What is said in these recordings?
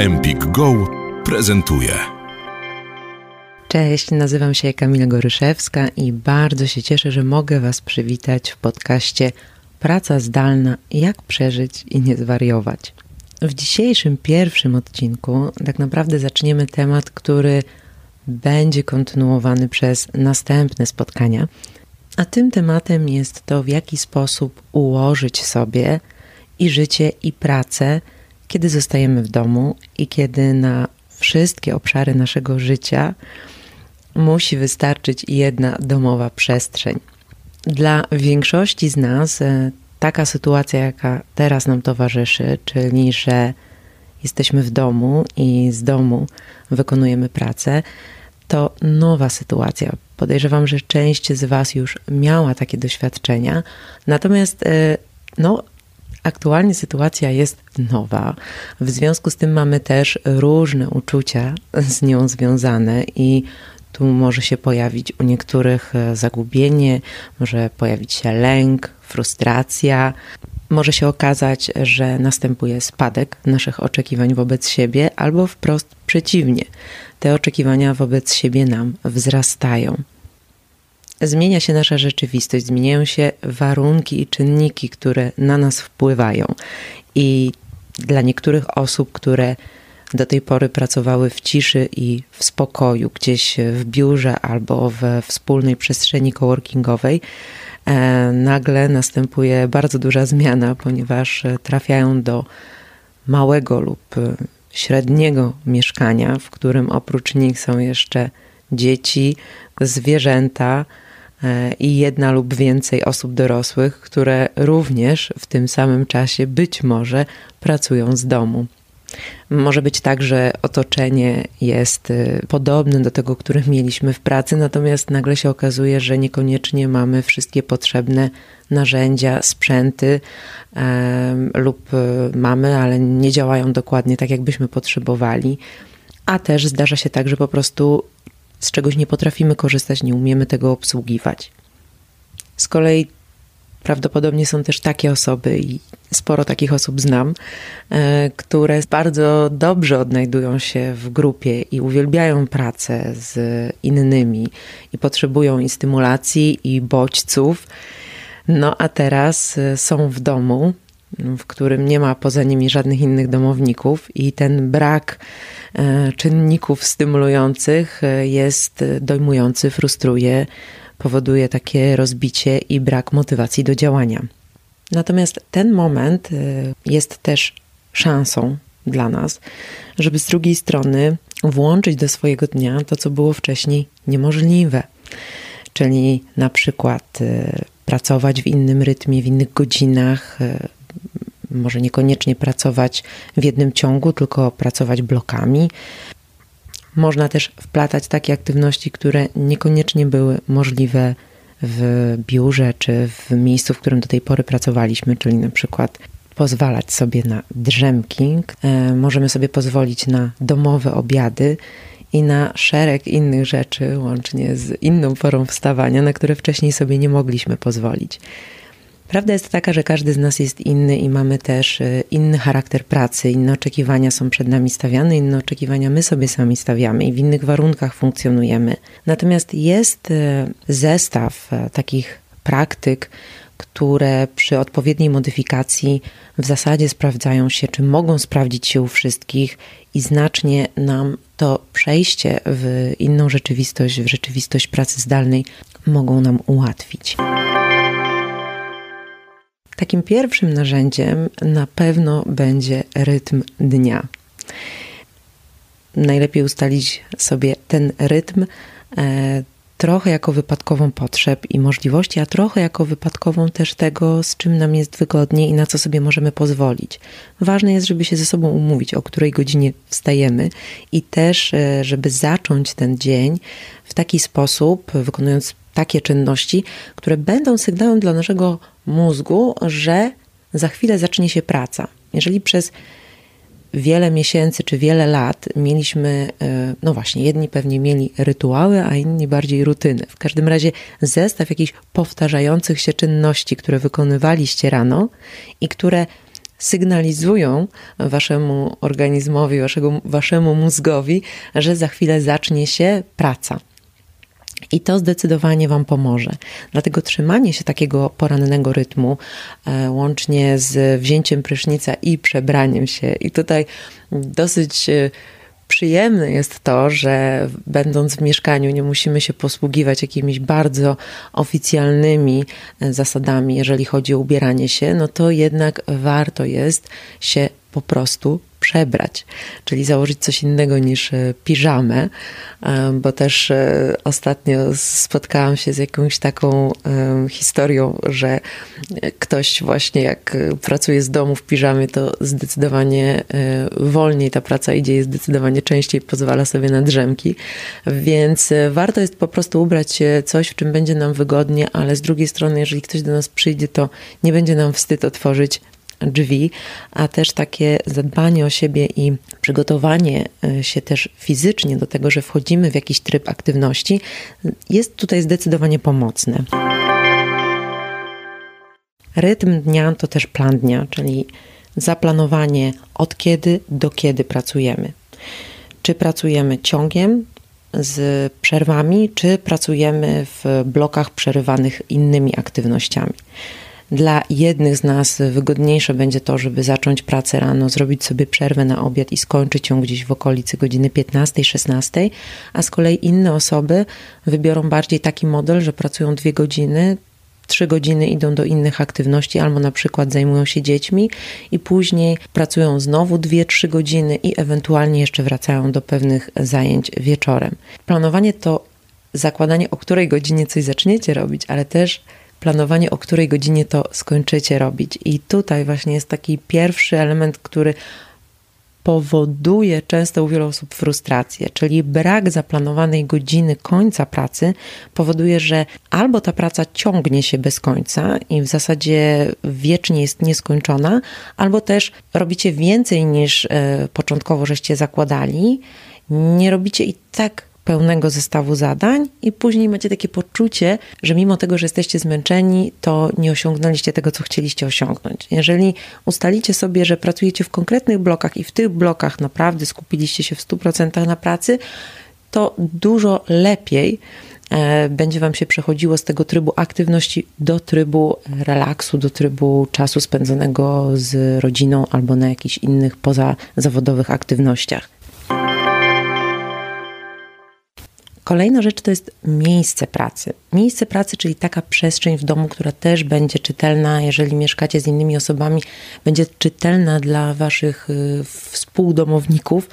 Empik Go prezentuje. Cześć, nazywam się Kamila Goryszewska i bardzo się cieszę, że mogę Was przywitać w podcaście Praca zdalna jak przeżyć i nie zwariować. W dzisiejszym pierwszym odcinku tak naprawdę zaczniemy temat, który będzie kontynuowany przez następne spotkania. A tym tematem jest to, w jaki sposób ułożyć sobie i życie, i pracę, kiedy zostajemy w domu i kiedy na wszystkie obszary naszego życia musi wystarczyć jedna domowa przestrzeń. Dla większości z nas e, taka sytuacja, jaka teraz nam towarzyszy, czyli że jesteśmy w domu i z domu wykonujemy pracę, to nowa sytuacja. Podejrzewam, że część z Was już miała takie doświadczenia, natomiast e, no, aktualnie sytuacja jest nowa. W związku z tym mamy też różne uczucia z nią związane i tu może się pojawić u niektórych e, zagubienie, może pojawić się lęk, frustracja. Może się okazać, że następuje spadek naszych oczekiwań wobec siebie, albo wprost przeciwnie. Te oczekiwania wobec siebie nam wzrastają. Zmienia się nasza rzeczywistość, zmieniają się warunki i czynniki, które na nas wpływają. I dla niektórych osób, które do tej pory pracowały w ciszy i w spokoju, gdzieś w biurze albo w wspólnej przestrzeni coworkingowej, e, nagle następuje bardzo duża zmiana, ponieważ trafiają do małego lub średniego mieszkania, w którym oprócz nich są jeszcze dzieci, zwierzęta, i jedna lub więcej osób dorosłych, które również w tym samym czasie być może pracują z domu. Może być tak, że otoczenie jest e, podobne do tego, które mieliśmy w pracy, natomiast nagle się okazuje, że niekoniecznie mamy wszystkie potrzebne narzędzia, sprzęty e, lub mamy, ale nie działają dokładnie tak, jakbyśmy potrzebowali. A też zdarza się tak, że po prostu z czegoś nie potrafimy korzystać, nie umiemy tego obsługiwać. Z kolei prawdopodobnie są też takie osoby, i sporo takich osób znam, e, które bardzo dobrze odnajdują się w grupie i uwielbiają pracę z innymi i potrzebują i stymulacji, i bodźców. No a teraz e, są w domu, w którym nie ma poza nimi żadnych innych domowników, i ten brak e, czynników stymulujących e, jest dojmujący, frustruje, powoduje takie rozbicie i brak motywacji do działania. Natomiast ten moment e, jest też szansą dla nas, żeby z drugiej strony włączyć do swojego dnia to, co było wcześniej niemożliwe. Czyli na przykład pracować w innym rytmie, w innych godzinach, może niekoniecznie pracować w jednym ciągu, tylko pracować blokami. Można też wplatać takie aktywności, które niekoniecznie były możliwe w biurze czy w miejscu, w którym do tej pory pracowaliśmy, czyli na przykład pozwalać sobie na drzemki, e, możemy sobie pozwolić na domowe obiady i na szereg innych rzeczy, łącznie z inną formą wstawania, na które wcześniej sobie nie mogliśmy pozwolić. Prawda jest taka, że każdy z nas jest inny i mamy też e, inny charakter pracy, inne oczekiwania są przed nami stawiane, inne oczekiwania my sobie sami stawiamy i w innych warunkach funkcjonujemy. Natomiast jest e, zestaw e, takich praktyk, które przy odpowiedniej modyfikacji w zasadzie sprawdzają się, czy mogą sprawdzić się u wszystkich i znacznie nam to przejście w inną rzeczywistość, w rzeczywistość pracy zdalnej mogą nam ułatwić. Takim pierwszym narzędziem na pewno będzie rytm dnia. Najlepiej ustalić sobie ten rytm e, trochę jako wypadkową potrzeb i możliwości, a trochę jako wypadkową też tego, z czym nam jest wygodnie i na co sobie możemy pozwolić. Ważne jest, żeby się ze sobą umówić, o której godzinie wstajemy i też, e, żeby zacząć ten dzień w taki sposób, wykonując takie czynności, które będą sygnałem dla naszego mózgu, że za chwilę zacznie się praca. Jeżeli przez wiele miesięcy czy wiele lat mieliśmy, e, no właśnie, jedni pewnie mieli rytuały, a inni bardziej rutyny. W każdym razie zestaw jakichś powtarzających się czynności, które wykonywaliście rano i które sygnalizują waszemu organizmowi, waszego, waszemu mózgowi, że za chwilę zacznie się praca. I to zdecydowanie Wam pomoże. Dlatego trzymanie się takiego porannego rytmu, e, łącznie z wzięciem prysznica i przebraniem się, i tutaj dosyć e, przyjemne jest to, że będąc w mieszkaniu nie musimy się posługiwać jakimiś bardzo oficjalnymi e, zasadami, jeżeli chodzi o ubieranie się, no to jednak warto jest się po prostu przebrać, czyli założyć coś innego niż e, piżamę, e, bo też e, ostatnio spotkałam się z jakąś taką historią, że ktoś właśnie jak pracuje z domu w piżamie, to zdecydowanie wolniej ta praca idzie i zdecydowanie częściej pozwala sobie na drzemki, więc warto jest po prostu ubrać coś, w czym będzie nam wygodnie, ale z drugiej strony, jeżeli ktoś do nas przyjdzie, to nie będzie nam wstyd otworzyć drzwi, a też takie zadbanie o siebie i przygotowanie e, się też fizycznie do tego, że wchodzimy w jakiś tryb aktywności, jest tutaj zdecydowanie pomocne. Rytm dnia to też plan dnia, czyli zaplanowanie od kiedy do kiedy pracujemy. Czy pracujemy ciągiem z przerwami, czy pracujemy w blokach przerywanych innymi aktywnościami. Dla jednych z nas wygodniejsze będzie to, żeby zacząć pracę rano, zrobić sobie przerwę na obiad i skończyć ją gdzieś w okolicy godziny 15-16, a z kolei inne osoby wybiorą bardziej taki model, że pracują dwie godziny, trzy godziny idą do innych aktywności, albo na przykład zajmują się dziećmi i później pracują znowu dwie, trzy godziny i ewentualnie jeszcze wracają do pewnych zajęć wieczorem. Planowanie to zakładanie, o której godzinie coś zaczniecie robić, ale też planowanie, o której godzinie to skończycie robić. I tutaj właśnie jest taki pierwszy element, który powoduje często u wielu osób frustrację, czyli brak zaplanowanej godziny końca pracy powoduje, że albo ta praca ciągnie się bez końca i w zasadzie wiecznie jest nieskończona, albo też robicie więcej niż e, początkowo żeście zakładali, nie robicie i tak pełnego zestawu zadań, i później macie takie poczucie, że mimo tego, że jesteście zmęczeni, to nie osiągnęliście tego, co chcieliście osiągnąć. Jeżeli ustalicie sobie, że pracujecie w konkretnych blokach i w tych blokach naprawdę skupiliście się w 100% na pracy, to dużo lepiej e, będzie Wam się przechodziło z tego trybu aktywności do trybu relaksu, do trybu czasu spędzonego z rodziną albo na jakichś innych pozazawodowych aktywnościach. Kolejna rzecz to jest miejsce pracy. Miejsce pracy, czyli taka przestrzeń w domu, która też będzie czytelna, jeżeli mieszkacie z innymi osobami, będzie czytelna dla waszych y, współdomowników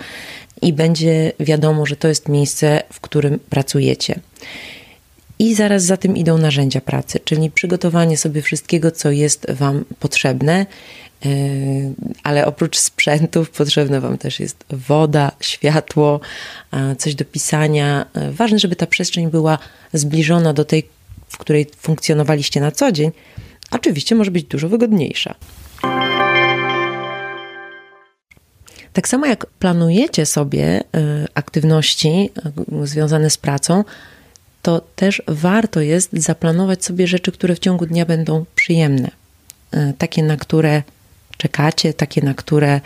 i będzie wiadomo, że to jest miejsce, w którym pracujecie. I zaraz za tym idą narzędzia pracy, czyli przygotowanie sobie wszystkiego, co jest Wam potrzebne, ale oprócz sprzętów potrzebna Wam też jest woda, światło, coś do pisania. E, ważne, żeby ta przestrzeń była zbliżona do tej, w której funkcjonowaliście na co dzień. Oczywiście może być dużo wygodniejsza. Tak samo jak planujecie sobie e, aktywności związane z pracą, to też warto jest zaplanować sobie rzeczy, które w ciągu dnia będą przyjemne. Takie, na które czekacie, takie, na które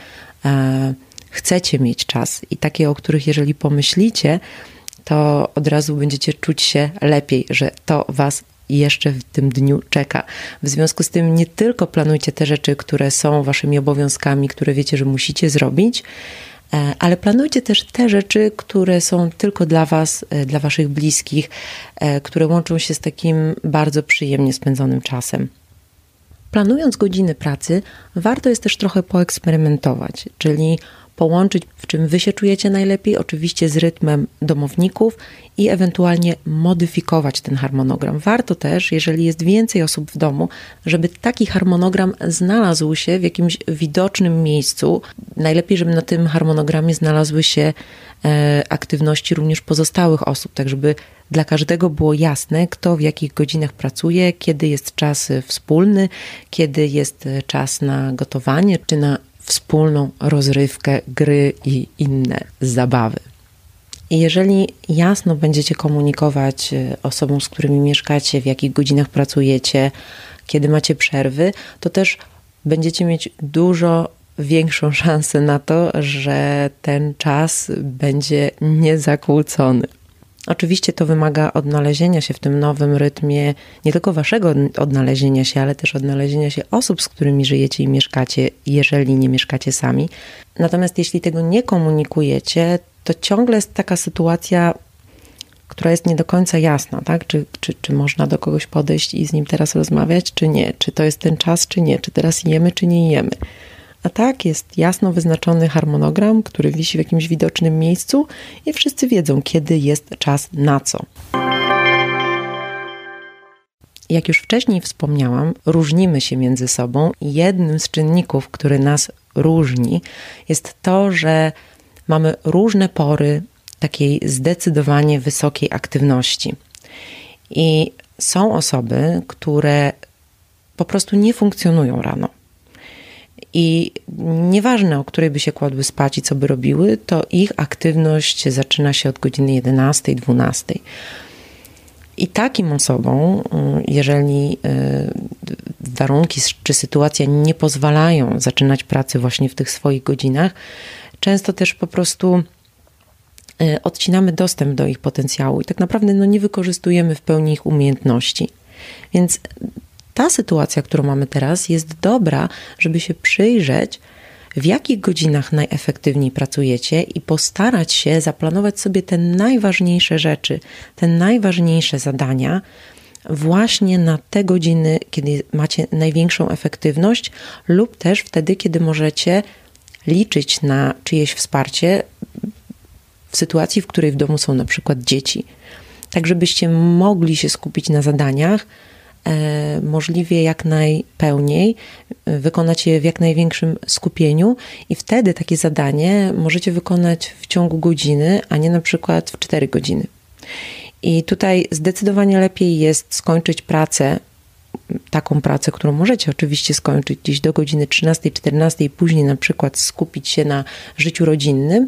e, chcecie mieć czas i takie, o których jeżeli pomyślicie, to od razu będziecie czuć się lepiej, że to Was jeszcze w tym dniu czeka. W związku z tym nie tylko planujcie te rzeczy, które są Waszymi obowiązkami, które wiecie, że musicie zrobić, E, ale planujcie też te rzeczy, które są tylko dla Was, e, dla Waszych bliskich, e, które łączą się z takim bardzo przyjemnie spędzonym czasem. Planując godziny pracy, warto jest też trochę poeksperymentować, czyli połączyć, w czym wy się czujecie najlepiej, oczywiście z rytmem domowników i ewentualnie modyfikować ten harmonogram. Warto też, jeżeli jest więcej osób w domu, żeby taki harmonogram znalazł się w jakimś widocznym miejscu. Najlepiej, żeby na tym harmonogramie znalazły się e, aktywności również pozostałych osób, tak żeby dla każdego było jasne, kto w jakich godzinach pracuje, kiedy jest czas wspólny, kiedy jest czas na gotowanie czy na wspólną rozrywkę, gry i inne zabawy. Jeżeli jasno będziecie komunikować e, osobom, z którymi mieszkacie, w jakich godzinach pracujecie, kiedy macie przerwy, to też będziecie mieć dużo większą szansę na to, że ten czas będzie niezakłócony. Oczywiście to wymaga odnalezienia się w tym nowym rytmie, nie tylko waszego odnalezienia się, ale też odnalezienia się osób, z którymi żyjecie i mieszkacie, jeżeli nie mieszkacie sami. Natomiast jeśli tego nie komunikujecie, to ciągle jest taka sytuacja, która jest nie do końca jasna, tak? Czy, czy, czy można do kogoś podejść i z nim teraz rozmawiać, czy nie? Czy to jest ten czas, czy nie? Czy teraz jemy, czy nie jemy? A tak jest jasno wyznaczony harmonogram, który wisi w jakimś widocznym miejscu i wszyscy wiedzą, kiedy jest czas na co. Jak już wcześniej wspomniałam, różnimy się między sobą i jednym z czynników, który nas różni, jest to, że mamy różne pory takiej zdecydowanie wysokiej aktywności. I są osoby, które po prostu nie funkcjonują rano. I nieważne, o której by się kładły spać i co by robiły, to ich aktywność zaczyna się od godziny 11, 12. I takim osobom, y, jeżeli y, warunki czy sytuacja nie pozwalają zaczynać pracy właśnie w tych swoich godzinach, często też po prostu y, odcinamy dostęp do ich potencjału i tak naprawdę no, nie wykorzystujemy w pełni ich umiejętności. Więc ta sytuacja, którą mamy teraz, jest dobra, żeby się przyjrzeć, w jakich godzinach najefektywniej pracujecie i postarać się zaplanować sobie te najważniejsze rzeczy, te najważniejsze zadania właśnie na te godziny, kiedy macie największą efektywność, lub też wtedy, kiedy możecie liczyć na czyjeś wsparcie w sytuacji, w której w domu są na przykład dzieci. Tak, żebyście mogli się skupić na zadaniach, możliwie jak najpełniej, e, wykonać je w jak największym skupieniu, i wtedy takie zadanie możecie wykonać w ciągu godziny, a nie na przykład w 4 godziny. I tutaj zdecydowanie lepiej jest skończyć pracę, taką pracę, którą możecie oczywiście skończyć gdzieś do godziny 13-14 i później na przykład skupić się na życiu rodzinnym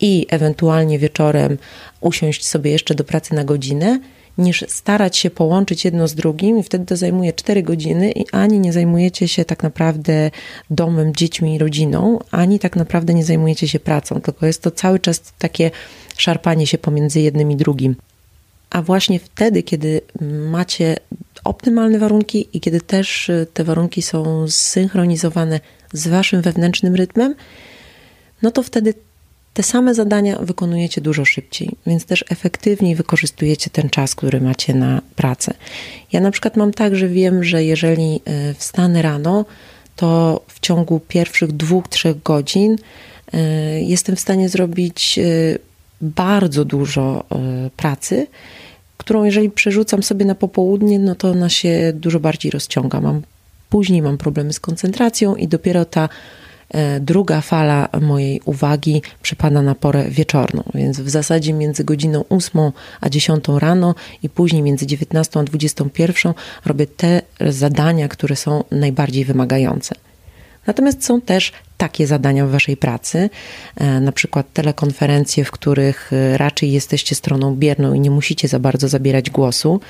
i ewentualnie wieczorem usiąść sobie jeszcze do pracy na godzinę, niż starać się połączyć jedno z drugim i wtedy to zajmuje 4 godziny i ani nie zajmujecie się tak naprawdę domem, dziećmi i rodziną, ani tak naprawdę nie zajmujecie się pracą, tylko jest to cały czas takie szarpanie się pomiędzy jednym i drugim. A właśnie wtedy, kiedy macie optymalne warunki i kiedy też te warunki są zsynchronizowane z waszym wewnętrznym rytmem, no to wtedy te same zadania wykonujecie dużo szybciej, więc też efektywniej wykorzystujecie ten czas, który macie na pracę. Ja na przykład mam tak, że wiem, że jeżeli e, wstanę rano, to w ciągu pierwszych dwóch, trzech godzin e, jestem w stanie zrobić e, bardzo dużo pracy, którą jeżeli przerzucam sobie na popołudnie, no to ona się dużo bardziej rozciąga. Mam, później mam problemy z koncentracją i dopiero ta druga fala mojej uwagi przypada na porę wieczorną, więc w zasadzie między godziną 8 a 10 rano i później między 19 a 21 robię te zadania, które są najbardziej wymagające. Natomiast są też takie zadania w Waszej pracy, e, na przykład telekonferencje, w których e, raczej jesteście stroną bierną i nie musicie za bardzo zabierać głosu.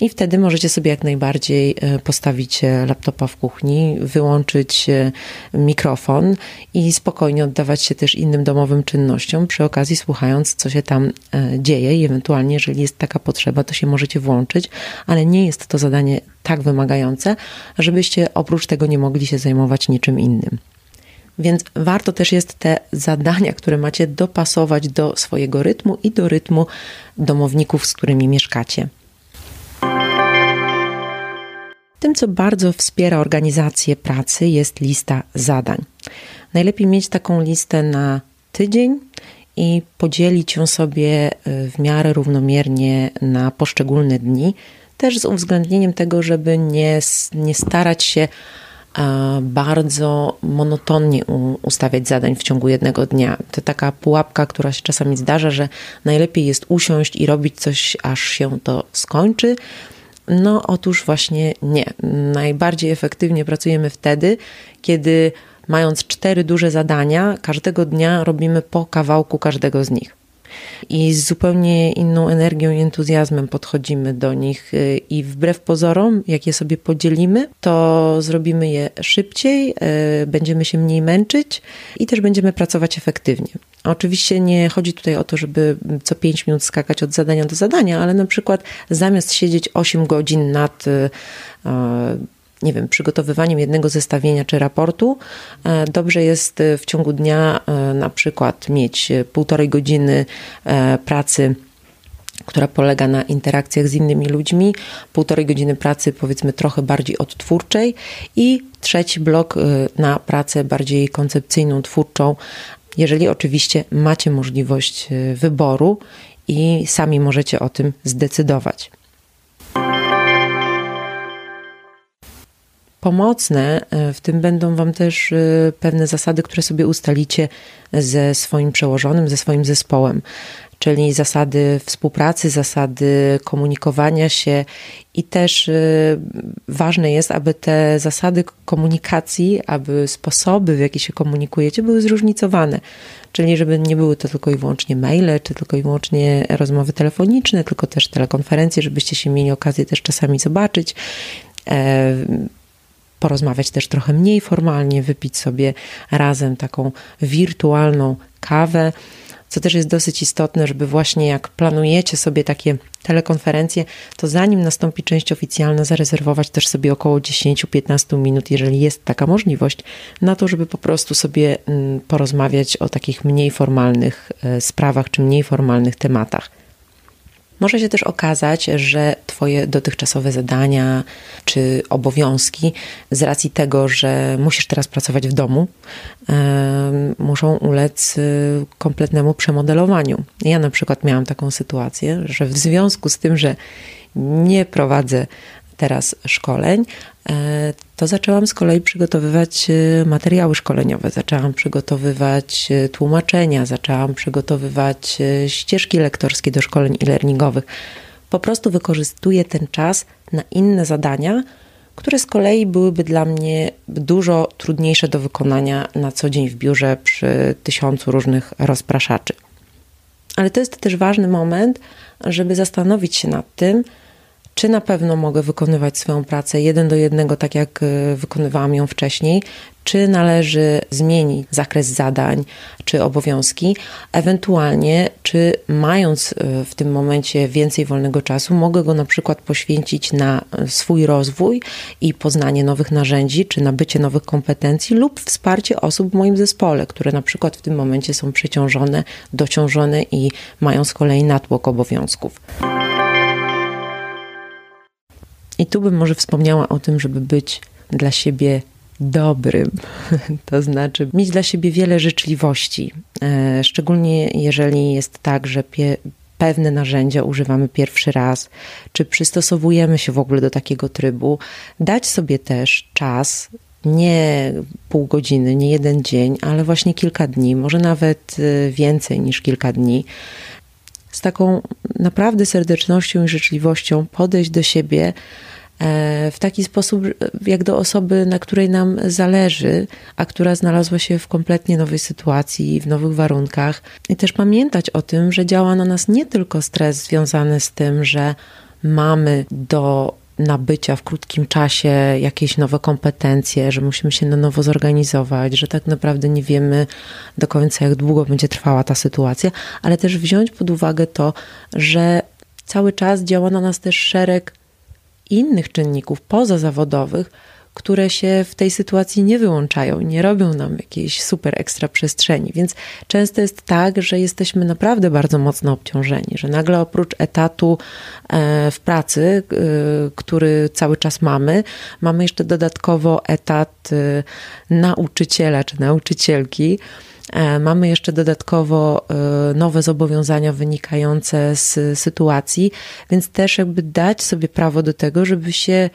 I wtedy możecie sobie jak najbardziej e, postawić e, laptopa w kuchni, wyłączyć e, mikrofon i spokojnie oddawać się też innym domowym czynnościom, przy okazji słuchając, co się tam dzieje i ewentualnie, jeżeli jest taka potrzeba, to się możecie włączyć, ale nie jest to zadanie tak wymagające, żebyście oprócz tego nie mogli się zajmować niczym innym. Więc warto też jest te zadania, które macie, dopasować do swojego rytmu i do rytmu domowników, z którymi mieszkacie. Tym, co bardzo wspiera organizację pracy, jest lista zadań. Najlepiej mieć taką listę na tydzień i podzielić ją sobie y, w miarę równomiernie na poszczególne dni, też z uwzględnieniem tego, żeby nie, nie starać się bardzo monotonnie ustawiać zadań w ciągu jednego dnia. To taka pułapka, która się czasami zdarza, że najlepiej jest usiąść i robić coś, aż się to skończy. No otóż właśnie nie. Najbardziej efektywnie pracujemy wtedy, kiedy mając cztery duże zadania, każdego dnia robimy po kawałku każdego z nich. i z zupełnie inną energią i entuzjazmem podchodzimy do nich i wbrew pozorom, jak je sobie podzielimy, to zrobimy je szybciej, y, będziemy się mniej męczyć i też będziemy pracować efektywnie. Oczywiście nie chodzi tutaj o to, żeby co 5 minut skakać od zadania do zadania, ale na przykład zamiast siedzieć 8 godzin nad y, nie wiem, przygotowywaniem jednego zestawienia czy raportu, e, dobrze jest e, w ciągu dnia e, na przykład mieć półtorej godziny pracy która polega na interakcjach z innymi ludźmi, półtorej godziny pracy powiedzmy trochę bardziej odtwórczej i trzeci blok na pracę bardziej koncepcyjną, twórczą, jeżeli oczywiście macie możliwość wyboru i sami możecie o tym zdecydować. pomocne. E, w tym będą Wam też e, pewne zasady, które sobie ustalicie ze swoim przełożonym, ze swoim zespołem, czyli zasady współpracy, zasady komunikowania się i też e, ważne jest, aby te zasady komunikacji, aby sposoby, w jaki się komunikujecie, były zróżnicowane. Czyli żeby nie były to tylko i wyłącznie maile, czy tylko i wyłącznie rozmowy telefoniczne, tylko też telekonferencje, żebyście się mieli okazję też czasami zobaczyć porozmawiać też trochę mniej formalnie, wypić sobie razem taką wirtualną kawę. Co też jest dosyć istotne, żeby właśnie jak planujecie sobie takie telekonferencje, to zanim nastąpi część oficjalna, zarezerwować też sobie około 10-15 minut, jeżeli jest taka możliwość, na to, żeby po prostu sobie mm, porozmawiać o takich mniej formalnych e, sprawach czy mniej formalnych tematach. Może się też okazać, że Twoje dotychczasowe zadania czy obowiązki, z racji tego, że musisz teraz pracować w domu, muszą ulec y, kompletnemu przemodelowaniu. Ja na przykład miałam taką sytuację, że w związku z tym, że nie prowadzę teraz szkoleń, e, to zaczęłam z kolei przygotowywać e, materiały szkoleniowe, zaczęłam przygotowywać e, tłumaczenia, zaczęłam przygotowywać ścieżki lektorskie do szkoleń e-learningowych. Po prostu wykorzystuję ten czas na inne zadania, które z kolei byłyby dla mnie dużo trudniejsze do wykonania na co dzień w biurze przy tysiącu różnych rozpraszaczy. Ale to jest też ważny moment, żeby zastanowić się nad tym, czy na pewno mogę wykonywać swoją pracę jeden do jednego, tak jak e, wykonywałam ją wcześniej, czy należy zmienić zakres zadań czy obowiązki, ewentualnie czy mając e, w tym momencie więcej wolnego czasu, mogę go na przykład poświęcić na e, swój rozwój i poznanie nowych narzędzi, czy nabycie nowych kompetencji lub wsparcie osób w moim zespole, które na przykład w tym momencie są przeciążone, dociążone i mają z kolei natłok obowiązków. I tu bym może wspomniała o tym, żeby być dla siebie dobrym, to znaczy mieć dla siebie wiele życzliwości, e, szczególnie jeżeli jest tak, że pie, pewne narzędzia używamy pierwszy raz, czy przystosowujemy się w ogóle do takiego trybu, dać sobie też czas, nie pół godziny, nie jeden dzień, ale właśnie kilka dni, może nawet e, więcej niż kilka dni, taką naprawdę serdecznością i życzliwością podejść do siebie e, w taki sposób, jak do osoby, na której nam zależy, a która znalazła się w kompletnie nowej sytuacji, w nowych warunkach. I też pamiętać o tym, że działa na nas nie tylko stres związany z tym, że mamy do nabycia w krótkim czasie jakieś nowe kompetencje, że musimy się na nowo zorganizować, że tak naprawdę nie wiemy do końca, jak długo będzie trwała ta sytuacja, ale też wziąć pod uwagę to, że cały czas działa na nas też szereg innych czynników pozazawodowych, które się w tej sytuacji nie wyłączają, nie robią nam jakiejś super ekstra przestrzeni. Więc często jest tak, że jesteśmy naprawdę bardzo mocno obciążeni, że nagle oprócz etatu e, w pracy, e, który cały czas mamy, mamy jeszcze dodatkowo etat e, nauczyciela czy nauczycielki. Mamy jeszcze dodatkowo nowe zobowiązania wynikające z sytuacji, więc też jakby dać sobie prawo do tego, żeby się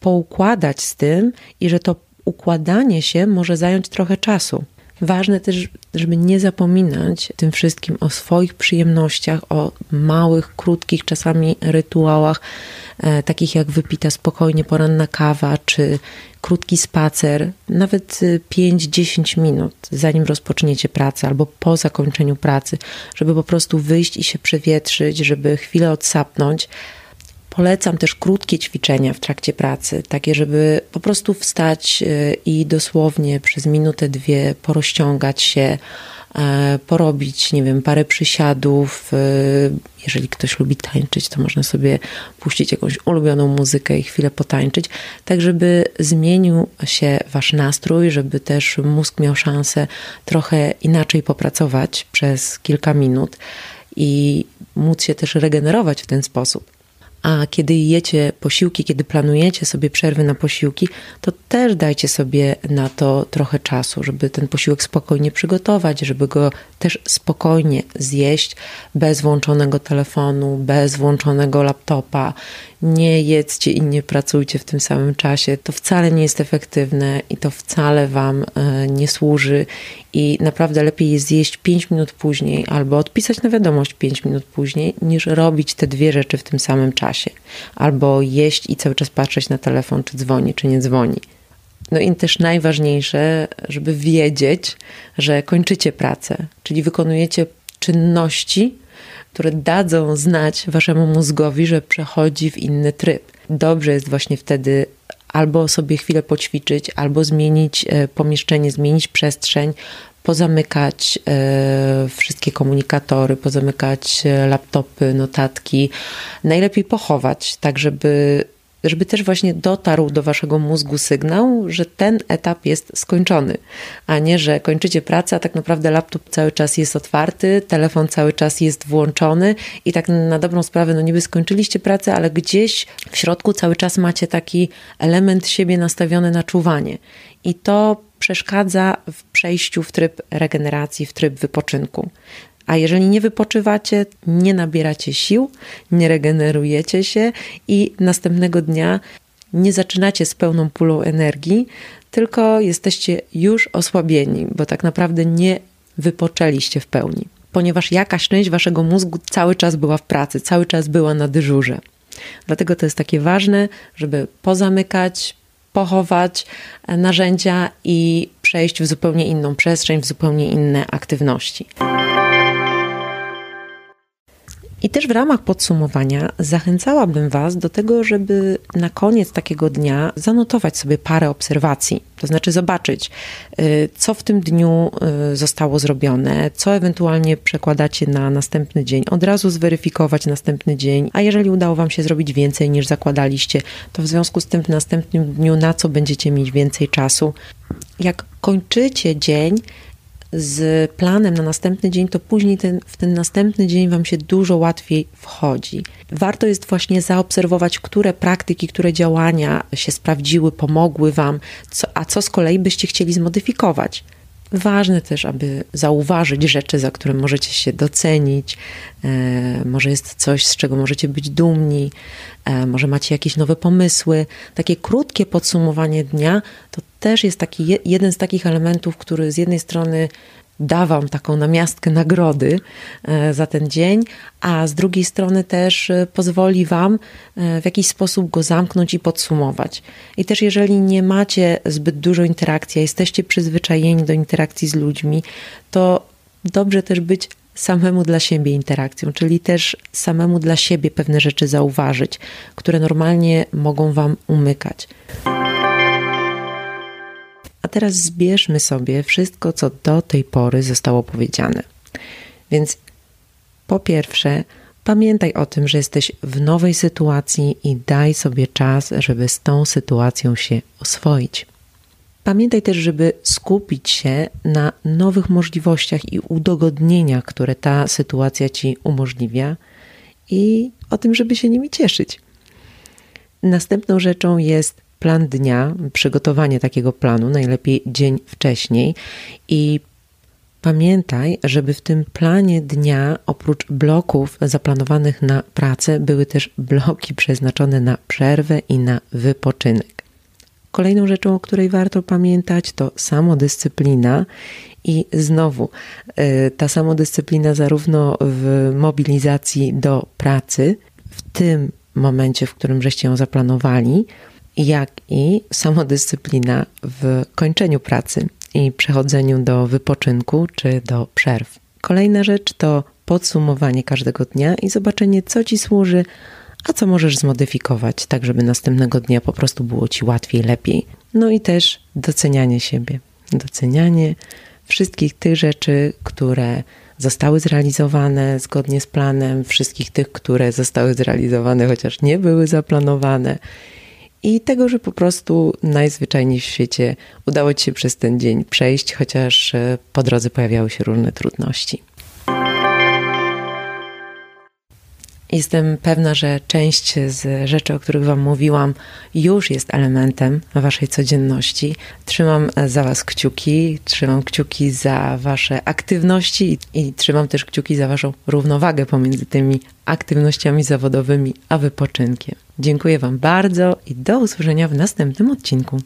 poukładać z tym i że to układanie się może zająć trochę czasu. Ważne też, żeby nie zapominać tym wszystkim o swoich przyjemnościach, o małych, krótkich czasami rytuałach, e, takich jak wypita spokojnie poranna kawa, czy krótki spacer, nawet 5-10 y, minut, zanim rozpoczniecie pracę albo po zakończeniu pracy, żeby po prostu wyjść i się przewietrzyć, żeby chwilę odsapnąć. Polecam też krótkie ćwiczenia w trakcie pracy, takie, żeby po prostu wstać y, i dosłownie przez minutę, dwie porozciągać się, E, porobić, nie wiem, parę przysiadów. E, jeżeli ktoś lubi tańczyć, to można sobie puścić jakąś ulubioną muzykę i chwilę potańczyć, tak żeby zmienił się wasz nastrój, żeby też mózg miał szansę trochę inaczej popracować przez kilka minut i móc się też regenerować w ten sposób. A kiedy jecie posiłki, kiedy planujecie sobie przerwy na posiłki, to też dajcie sobie na to trochę czasu, żeby ten posiłek spokojnie przygotować, żeby go też spokojnie zjeść, bez włączonego telefonu, bez włączonego laptopa. Nie jedzcie i nie pracujcie w tym samym czasie. To wcale nie jest efektywne i to wcale Wam e, nie służy. I naprawdę lepiej jest zjeść 5 minut później albo odpisać na wiadomość 5 minut później, niż robić te dwie rzeczy w tym samym czasie. Albo jeść i cały czas patrzeć na telefon, czy dzwoni, czy nie dzwoni. No i też najważniejsze, żeby wiedzieć, że kończycie pracę, czyli wykonujecie czynności, które dadzą znać waszemu mózgowi, że przechodzi w inny tryb. Dobrze jest właśnie wtedy albo sobie chwilę poćwiczyć, albo zmienić e, pomieszczenie, zmienić przestrzeń, pozamykać e, wszystkie komunikatory, pozamykać e, laptopy, notatki. Najlepiej pochować, tak żeby żeby też właśnie dotarł do waszego mózgu sygnał, że ten etap jest skończony, a nie, że kończycie pracę, a tak naprawdę laptop cały czas jest otwarty, telefon cały czas jest włączony i tak na dobrą sprawę, no niby skończyliście pracę, ale gdzieś w środku cały czas macie taki element siebie nastawiony na czuwanie. I to przeszkadza w przejściu w tryb regeneracji, w tryb wypoczynku. A jeżeli nie wypoczywacie, nie nabieracie sił, nie regenerujecie się i następnego dnia nie zaczynacie z pełną pulą energii, tylko jesteście już osłabieni, bo tak naprawdę nie wypoczęliście w pełni, ponieważ jakaś część waszego mózgu cały czas była w pracy, cały czas była na dyżurze. Dlatego to jest takie ważne, żeby pozamykać, pochować narzędzia i przejść w zupełnie inną przestrzeń, w zupełnie inne aktywności. I też w ramach podsumowania zachęcałabym Was do tego, żeby na koniec takiego dnia zanotować sobie parę obserwacji, to znaczy zobaczyć, y, co w tym dniu y, zostało zrobione, co ewentualnie przekładacie na następny dzień, od razu zweryfikować następny dzień, a jeżeli udało Wam się zrobić więcej niż zakładaliście, to w związku z tym w następnym dniu na co będziecie mieć więcej czasu. Jak kończycie dzień, z planem na następny dzień, to później ten, w ten następny dzień Wam się dużo łatwiej wchodzi. Warto jest właśnie zaobserwować, które praktyki, które działania się sprawdziły, pomogły Wam, co, a co z kolei byście chcieli zmodyfikować. Ważne też, aby zauważyć rzeczy, za które możecie się docenić. E, może jest coś, z czego możecie być dumni, e, może macie jakieś nowe pomysły. Takie krótkie podsumowanie dnia to też jest taki jeden z takich elementów, który z jednej strony da Wam taką namiastkę nagrody e, za ten dzień, a z drugiej strony też e, pozwoli Wam e, w jakiś sposób go zamknąć i podsumować. I też jeżeli nie macie zbyt dużo interakcji, a jesteście przyzwyczajeni do interakcji z ludźmi, to dobrze też być samemu dla siebie interakcją, czyli też samemu dla siebie pewne rzeczy zauważyć, które normalnie mogą Wam umykać. Teraz zbierzmy sobie wszystko, co do tej pory zostało powiedziane. Więc po pierwsze, pamiętaj o tym, że jesteś w nowej sytuacji i daj sobie czas, żeby z tą sytuacją się oswoić. Pamiętaj też, żeby skupić się na nowych możliwościach i udogodnieniach, które ta sytuacja ci umożliwia, i o tym, żeby się nimi cieszyć. Następną rzeczą jest plan dnia, przygotowanie takiego planu, najlepiej dzień wcześniej i Pamiętaj, żeby w tym planie dnia oprócz bloków zaplanowanych na pracę były też bloki przeznaczone na przerwę i na wypoczynek. Kolejną rzeczą, o której warto pamiętać, to samodyscyplina I znowu y, ta samodyscyplina, zarówno w mobilizacji do pracy, w tym momencie, w którym żeście ją zaplanowali, jak i samodyscyplina w kończeniu pracy i przechodzeniu do wypoczynku czy do przerw. Kolejna rzecz to podsumowanie każdego dnia i zobaczenie, co ci służy, a co możesz zmodyfikować, tak żeby następnego dnia po prostu było ci łatwiej, lepiej. No i też docenianie siebie. Docenianie wszystkich tych rzeczy, które zostały zrealizowane zgodnie z planem, wszystkich tych, które zostały zrealizowane, chociaż nie były zaplanowane. I tego, że po prostu najzwyczajniej w świecie udało Ci się przez ten dzień przejść, chociaż e, po drodze pojawiały się różne trudności. Jestem pewna, że część z rzeczy, o których Wam mówiłam, już jest elementem Waszej codzienności. Trzymam za Was kciuki, trzymam kciuki za Wasze aktywności i trzymam też kciuki za Waszą równowagę pomiędzy tymi aktywnościami zawodowymi a wypoczynkiem. Dziękuję Wam bardzo i do usłyszenia w następnym odcinku.